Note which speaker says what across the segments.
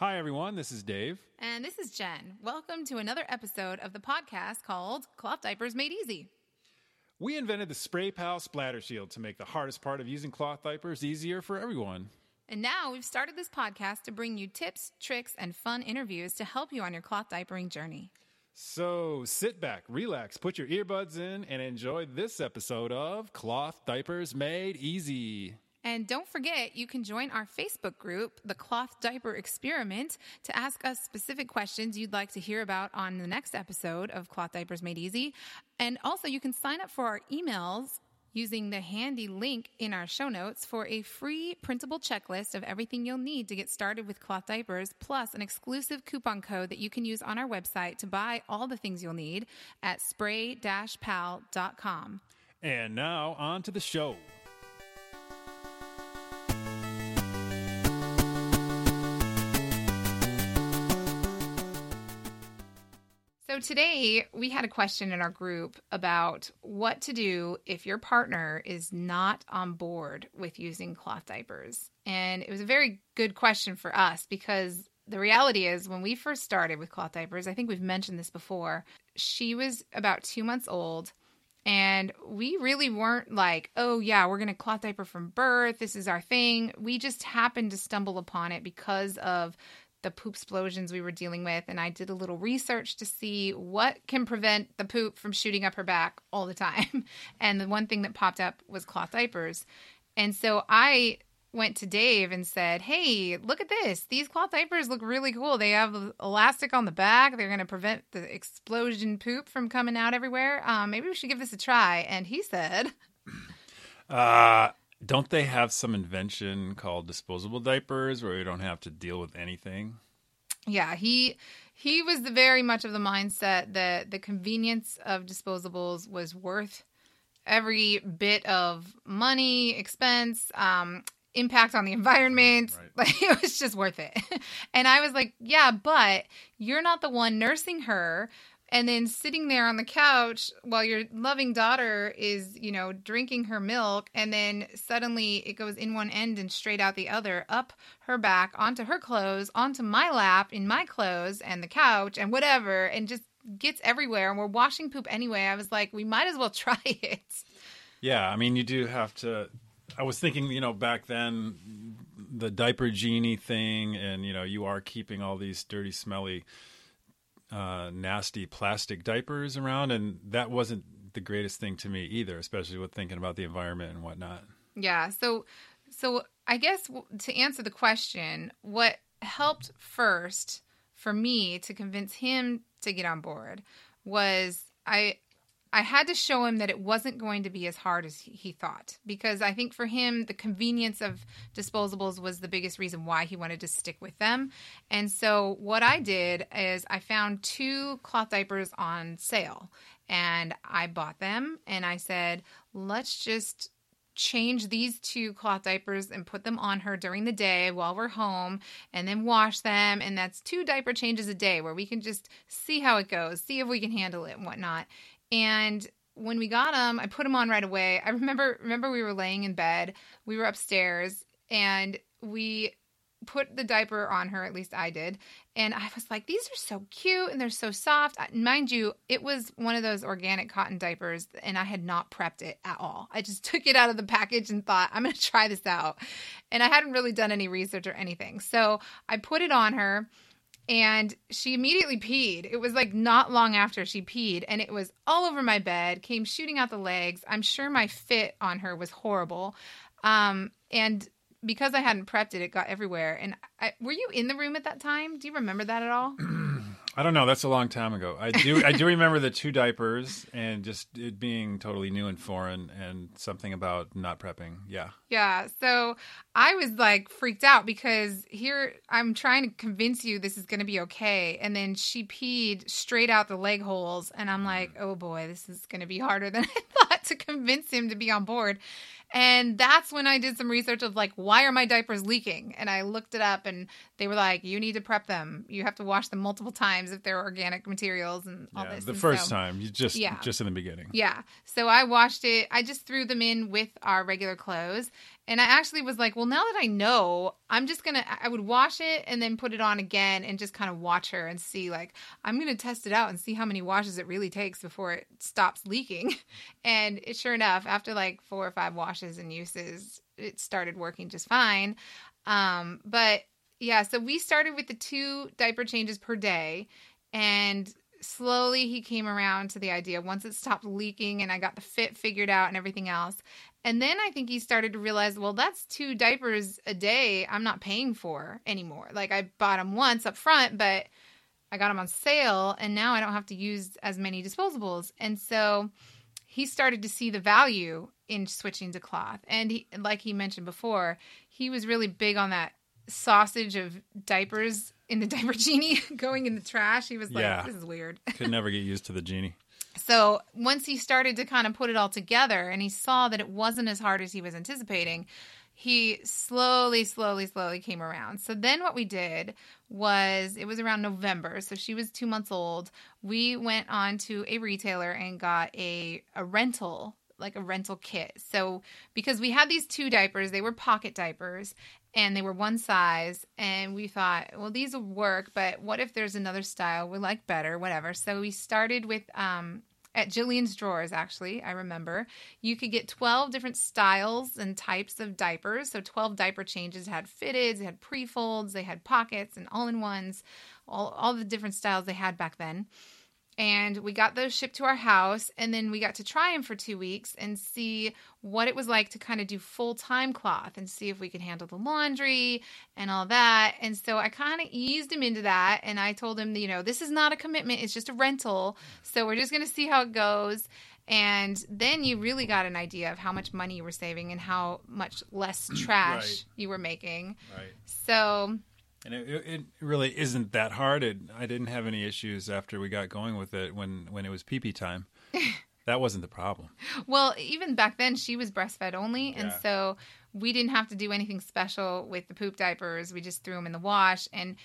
Speaker 1: Hi, everyone. This is Dave.
Speaker 2: And this is Jen. Welcome to another episode of the podcast called Cloth Diapers Made Easy.
Speaker 1: We invented the Spray Pal Splatter Shield to make the hardest part of using cloth diapers easier for everyone.
Speaker 2: And now we've started this podcast to bring you tips, tricks, and fun interviews to help you on your cloth diapering journey.
Speaker 1: So sit back, relax, put your earbuds in, and enjoy this episode of Cloth Diapers Made Easy.
Speaker 2: And don't forget, you can join our Facebook group, The Cloth Diaper Experiment, to ask us specific questions you'd like to hear about on the next episode of Cloth Diapers Made Easy. And also, you can sign up for our emails using the handy link in our show notes for a free printable checklist of everything you'll need to get started with cloth diapers, plus an exclusive coupon code that you can use on our website to buy all the things you'll need at spray pal.com.
Speaker 1: And now, on to the show.
Speaker 2: Today we had a question in our group about what to do if your partner is not on board with using cloth diapers. And it was a very good question for us because the reality is when we first started with cloth diapers, I think we've mentioned this before, she was about two months old. And we really weren't like, oh, yeah, we're going to cloth diaper from birth. This is our thing. We just happened to stumble upon it because of the poop explosions we were dealing with and I did a little research to see what can prevent the poop from shooting up her back all the time. And the one thing that popped up was cloth diapers. And so I went to Dave and said, "Hey, look at this. These cloth diapers look really cool. They have elastic on the back. They're going to prevent the explosion poop from coming out everywhere. Um, maybe we should give this a try." And he said,
Speaker 1: uh don't they have some invention called disposable diapers where you don't have to deal with anything?
Speaker 2: Yeah, he he was very much of the mindset that the convenience of disposables was worth every bit of money, expense, um, impact on the environment. Right. Like it was just worth it. And I was like, yeah, but you're not the one nursing her and then sitting there on the couch while your loving daughter is you know drinking her milk and then suddenly it goes in one end and straight out the other up her back onto her clothes onto my lap in my clothes and the couch and whatever and just gets everywhere and we're washing poop anyway. I was like we might as well try it.
Speaker 1: Yeah i mean you do have to i was thinking you know back then the diaper genie thing and you know you are keeping all these dirty smelly uh, nasty plastic diapers around, and that wasn't the greatest thing to me either, especially with thinking about the environment and whatnot.
Speaker 2: Yeah. So, so I guess to answer the question, what helped first for me to convince him to get on board was I I had to show him that it wasn't going to be as hard as he thought because I think for him the convenience of disposables was the biggest reason why he wanted to stick with them. And so what I did is I found two cloth diapers on sale and I bought them and I said, "Let's just change these two cloth diapers and put them on her during the day while we're home and then wash them. And that's two diaper changes a day where we can just see how it goes, see if we can handle it and whatnot. And when we got them, I put them on right away. I remember remember we were laying in bed. We were upstairs and we put the diaper on her, at least I did. And I was like, these are so cute and they're so soft. Mind you, it was one of those organic cotton diapers and I had not prepped it at all. I just took it out of the package and thought, I'm going to try this out. And I hadn't really done any research or anything. So I put it on her and she immediately peed. It was like not long after she peed, and it was all over my bed, came shooting out the legs. I'm sure my fit on her was horrible. Um, and because I hadn't prepped it, it got everywhere. And I, were you in the room at that time? Do you remember that at all?
Speaker 1: I don't know. That's a long time ago. I do. I do remember the two diapers and just it being totally new and foreign, and something about not prepping. Yeah.
Speaker 2: Yeah. So I was like freaked out because here I'm trying to convince you this is going to be okay, and then she peed straight out the leg holes, and I'm like, mm. oh boy, this is going to be harder than I thought to convince him to be on board. And that's when I did some research of like, why are my diapers leaking? And I looked it up and they were like, you need to prep them. You have to wash them multiple times if they're organic materials and all
Speaker 1: yeah,
Speaker 2: this.
Speaker 1: The
Speaker 2: and
Speaker 1: first
Speaker 2: so,
Speaker 1: time, you just, yeah. just in the beginning.
Speaker 2: Yeah. So I washed it. I just threw them in with our regular clothes And I actually was like, well, now that I know, I'm just going to, I would wash it and then put it on again and just kind of watch her and see, like, I'm going to test it out and see how many washes it really takes before it stops leaking. And it, sure enough, after like four or five washes and uses, it started working just fine. Um, but yeah, so we started with the two diaper changes per day. And slowly he came around to the idea once it stopped leaking and I got the fit figured out and everything else. And then I think he started to realize, well, that's two diapers a day I'm not paying for anymore. Like I bought them once up front, but I got them on sale and now I don't have to use as many disposables. And so he started to see the value in switching to cloth. And he, like he mentioned before, he was really big on that sausage of diapers in the diaper genie going in the trash. He was like,
Speaker 1: Yeah.
Speaker 2: this is weird.
Speaker 1: Could never get used to the genie.
Speaker 2: So once he started to kind of put it all together and he saw that it wasn't as hard as he was anticipating, he slowly, slowly, slowly came around. So then what we did was it was around November. So she was two months old. We went on to a retailer and got a, a rental, like a rental kit. So because we had these two diapers, they were pocket diapers and they were one size and we thought well these will work but what if there's another style we like better whatever. So we started with um at Jillian's drawers actually I remember. You could get 12 different styles and types of diapers. So 12 diaper changes. Had fitteds they had pre-folds they had pockets and all-in-ones all, all the different styles they had back then and we got those shipped to our house and then we got to try them for two weeks and see what it was like to kind of do full-time cloth and see if we could handle the laundry and all that and so i kind of eased him into that and i told him you know this is not a commitment it's just a rental so we're just going to see how it goes and then you really got an idea of how much money you were saving and how much less trash
Speaker 1: Right.
Speaker 2: you were making
Speaker 1: Right.
Speaker 2: so
Speaker 1: And it, it really isn't that hard. It, I didn't have any issues after we got going with it when, when it was pee pee time. that wasn't the problem.
Speaker 2: Well, even back then, she was breastfed only, and so we didn't have to do anything special with the poop diapers. We just threw them in the wash, and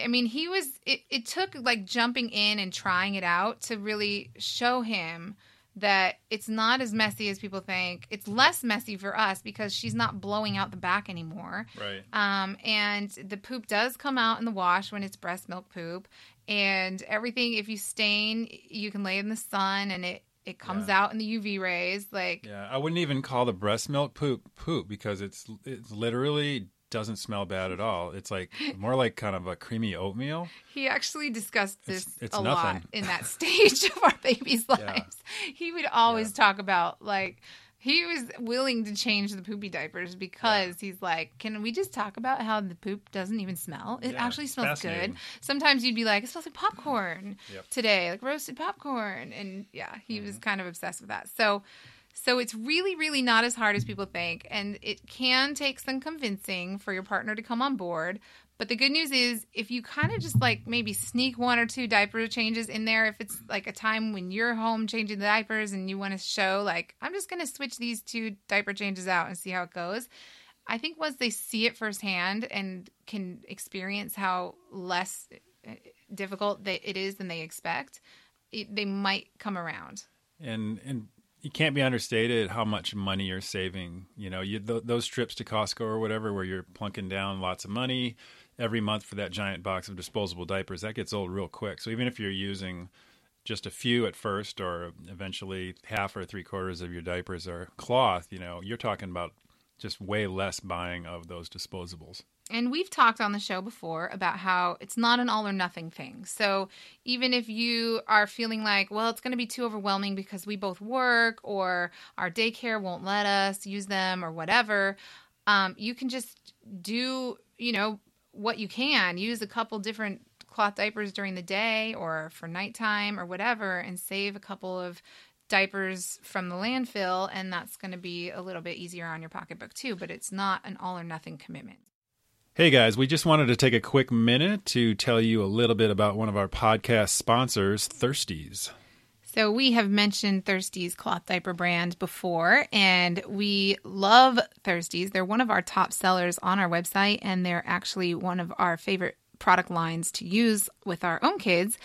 Speaker 2: I mean, he was. It, it took like jumping in and trying it out to really show him that it's not as messy as people think. It's less messy for us because she's not blowing out the back anymore.
Speaker 1: Right.
Speaker 2: Um, and the poop does come out in the wash when it's breast milk poop. And everything, if you stain, you can lay in the sun and it, it comes
Speaker 1: Yeah.
Speaker 2: out in the UV rays. Like,
Speaker 1: Yeah, I wouldn't even call the breast milk poop poop because it's it's literally doesn't smell bad at all. It's like more like kind of a creamy oatmeal.
Speaker 2: he actually discussed this
Speaker 1: It's- it's
Speaker 2: a lot in that stage of our baby's
Speaker 1: Yeah.
Speaker 2: lives. He would always talk about, like, he was willing to change the poopy diapers because he's like, can we just talk about how the poop doesn't even smell? It
Speaker 1: Yeah,
Speaker 2: actually smells good. Sometimes you'd be like, it smells like popcorn
Speaker 1: Yep.
Speaker 2: today, like roasted popcorn. And yeah, he was
Speaker 1: Mm-hmm.
Speaker 2: kind of obsessed with that. So, so it's really, really not as hard as people think, and it can take some convincing for your partner to come on board. But the good news is, if you kind of just like maybe sneak one or two diaper changes in there, if it's like a time when you're home changing the diapers and you want to show, like, I'm just going to switch these two diaper changes out and see how it goes. I think once they see it firsthand and can experience how less uh, difficult it is than they expect, it, they might come around.
Speaker 1: and and you can't be understated how much money you're saving. You know, you th- those trips to Costco or whatever, where you're plunking down lots of money every month for that giant box of disposable diapers, that gets old real quick. So even if you're using just a few at first, or eventually half or three quarters of your diapers are cloth, you know, you're talking about just way less buying of those disposables.
Speaker 2: And we've talked on the show before about how it's not an all or nothing thing. So even if you are feeling like, well, it's going to be too overwhelming because we both work or our daycare won't let us use them or whatever, um, you can just do, you know, what you can. Use a couple different cloth diapers during the day or for nighttime or whatever and save a couple of diapers from the landfill. And that's going to be a little bit easier on your pocketbook too. But it's not an all or nothing commitment.
Speaker 1: Hey guys, we just wanted to take a quick minute to tell you a little bit about one of our podcast sponsors, Thirsties.
Speaker 2: So we have mentioned Thirsties cloth diaper brand before, and we love Thirsties. They're one of our top sellers on our website, and they're actually one of our favorite product lines to use with our own kids.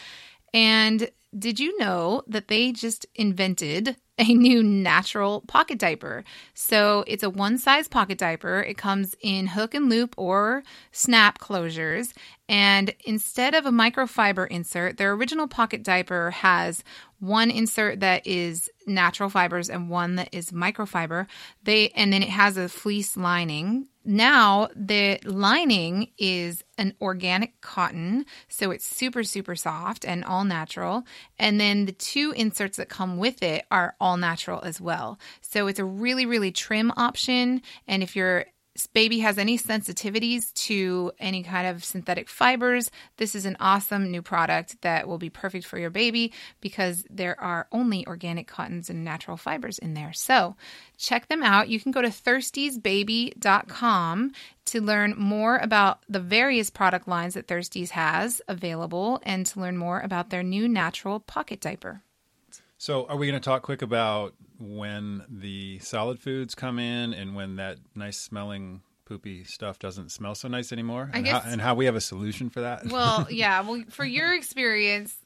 Speaker 2: And did you know that they just invented a new natural pocket diaper? So it's a one size pocket diaper. It comes in hook and loop or snap closures. And instead of a microfiber insert, their original pocket diaper has one insert that is natural fibers and one that is microfiber. They and then it has a fleece lining. Now the lining is an organic cotton, so it's super super soft and all natural. And then the two inserts that come with it are all natural as well. So it's a really really trim option and if you're baby has any sensitivities to any kind of synthetic fibers, this is an awesome new product that will be perfect for your baby because there are only organic cottons and natural fibers in there. So check them out. You can go to thirstiesbaby.com to learn more about the various product lines that Thirsties has available and to learn more about their new natural pocket diaper.
Speaker 1: So, are we going to talk quick about when the solid foods come in and when that nice smelling poopy stuff doesn't smell so nice anymore
Speaker 2: I
Speaker 1: and,
Speaker 2: guess-
Speaker 1: how, and how we have a solution for that
Speaker 2: Well, yeah. Well, for your experience,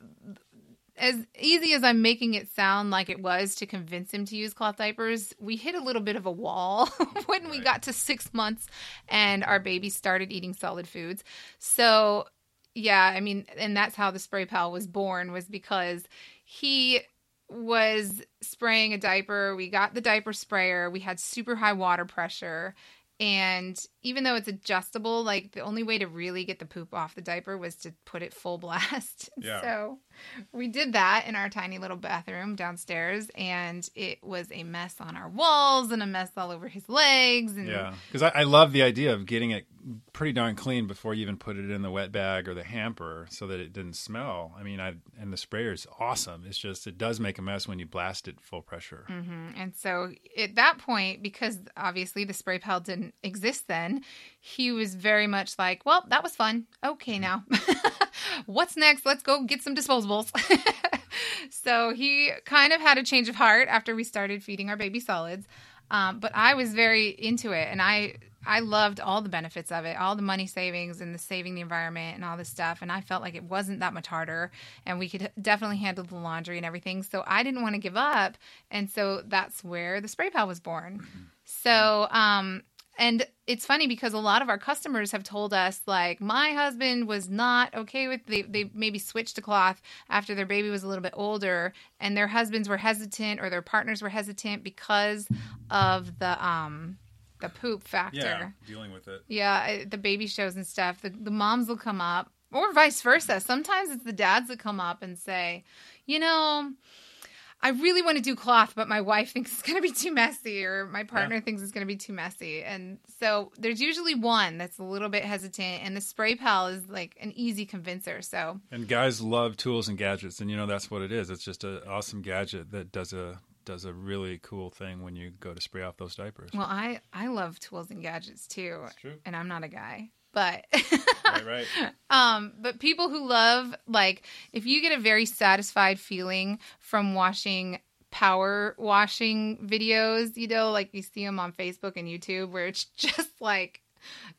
Speaker 2: as easy as I'm making it sound like it was to convince him to use cloth diapers, we hit a little bit of a wall when we got to six months and our baby started eating solid foods. So, yeah, I mean, and that's how the spray pal was born was because he was spraying a diaper. We got the diaper sprayer. We had super high water pressure. And even though it's adjustable, like the only way to really get the poop off the diaper was to put it full blast.
Speaker 1: Yeah.
Speaker 2: So we did that in our tiny little bathroom downstairs, and it was a mess on our walls and a mess all over his legs. And
Speaker 1: yeah because I, I love the idea of getting it pretty darn clean before you even put it in the wet bag or the hamper so that it didn't smell i mean i and the sprayer is awesome it's just it does make a mess when you blast it full pressure
Speaker 2: Mhm. And so at that point, because obviously the spray pal didn't exist then, he was very much like, well, that was fun. Okay, now what's next? Let's go get some disposables. so he kind of had a change of heart after we started feeding our baby solids. Um, but I was very into it and I I loved all the benefits of it, all the money savings and the saving the environment and all this stuff. And I felt like it wasn't that much harder and we could definitely handle the laundry and everything. So I didn't want to give up. And so that's where the spray pal was born. So, um, and it's funny because a lot of our customers have told us like my husband was not okay with they they maybe switched to cloth after their baby was a little bit older and their husbands were hesitant or their partners were hesitant because of the um the poop factor.
Speaker 1: yeah dealing with it
Speaker 2: Yeah, the baby shows and stuff. The, the moms will come up, or vice versa. Sometimes it's the dads that come up and say, you know, I really want to do cloth, but my wife thinks it's going to be too messy, or my partner thinks it's going to be too messy. And so there's usually one that's a little bit hesitant, and the spray pal is like an easy convincer. So
Speaker 1: And guys love tools and gadgets, and you know that's what it is. It's just an awesome gadget that does a does a really cool thing when you go to spray off those diapers.
Speaker 2: well, I I love tools and gadgets too,
Speaker 1: true.
Speaker 2: and I'm not a guy, but
Speaker 1: right, right.
Speaker 2: Um, but people who love like if you get a very satisfied feeling from watching power washing videos, you know, like you see them on Facebook and YouTube where it's just like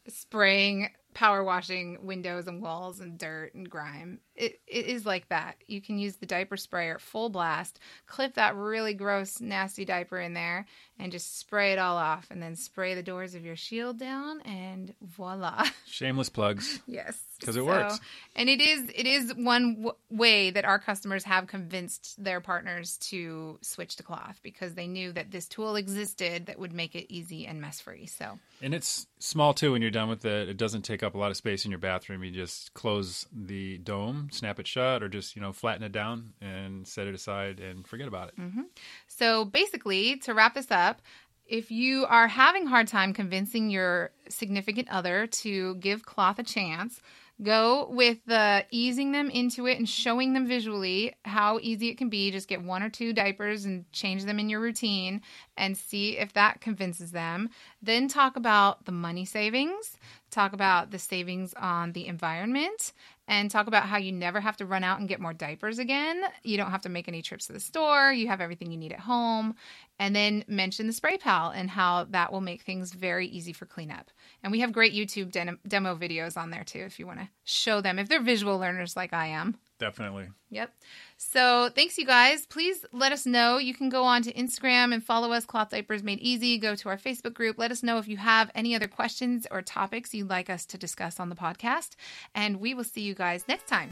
Speaker 2: spraying power washing windows and walls and dirt and grime. It it is like that. You can use the diaper sprayer full blast, clip that really gross nasty diaper in there and just spray it all off and then spray the doors of your shield down and voila.
Speaker 1: Shameless plugs.
Speaker 2: yes
Speaker 1: because it works.
Speaker 2: and it is it is one w- way that our customers have convinced their partners to switch to cloth because they knew that this tool existed that would make it easy and mess free. So
Speaker 1: And it's small too when you're done with it. It doesn't take up a lot of space in your bathroom. You just close the dome, snap it shut, or just, you know, flatten it down and set it aside and forget about it. Mm-hmm.
Speaker 2: So basically, to wrap this up, if you are having hard time convincing your significant other to give cloth a chance, go with the easing them into it and showing them visually how easy it can be. Just get one or two diapers and change them in your routine and see if that convinces them. Then talk about the money savings, talk about the savings on the environment, and talk about how you never have to run out and get more diapers again. You don't have to make any trips to the store. You have everything you need at home. And then mention the spray pal and how that will make things very easy for cleanup. And we have great YouTube demo videos on there too if you want to show them if they're visual learners like I am.
Speaker 1: Definitely.
Speaker 2: Yep. So thanks, you guys. Please let us know. You can go on to Instagram and follow us, Cloth Diapers Made Easy. Go to our Facebook group. Let us know if you have any other questions or topics you'd like us to discuss on the podcast. And we will see you guys next time.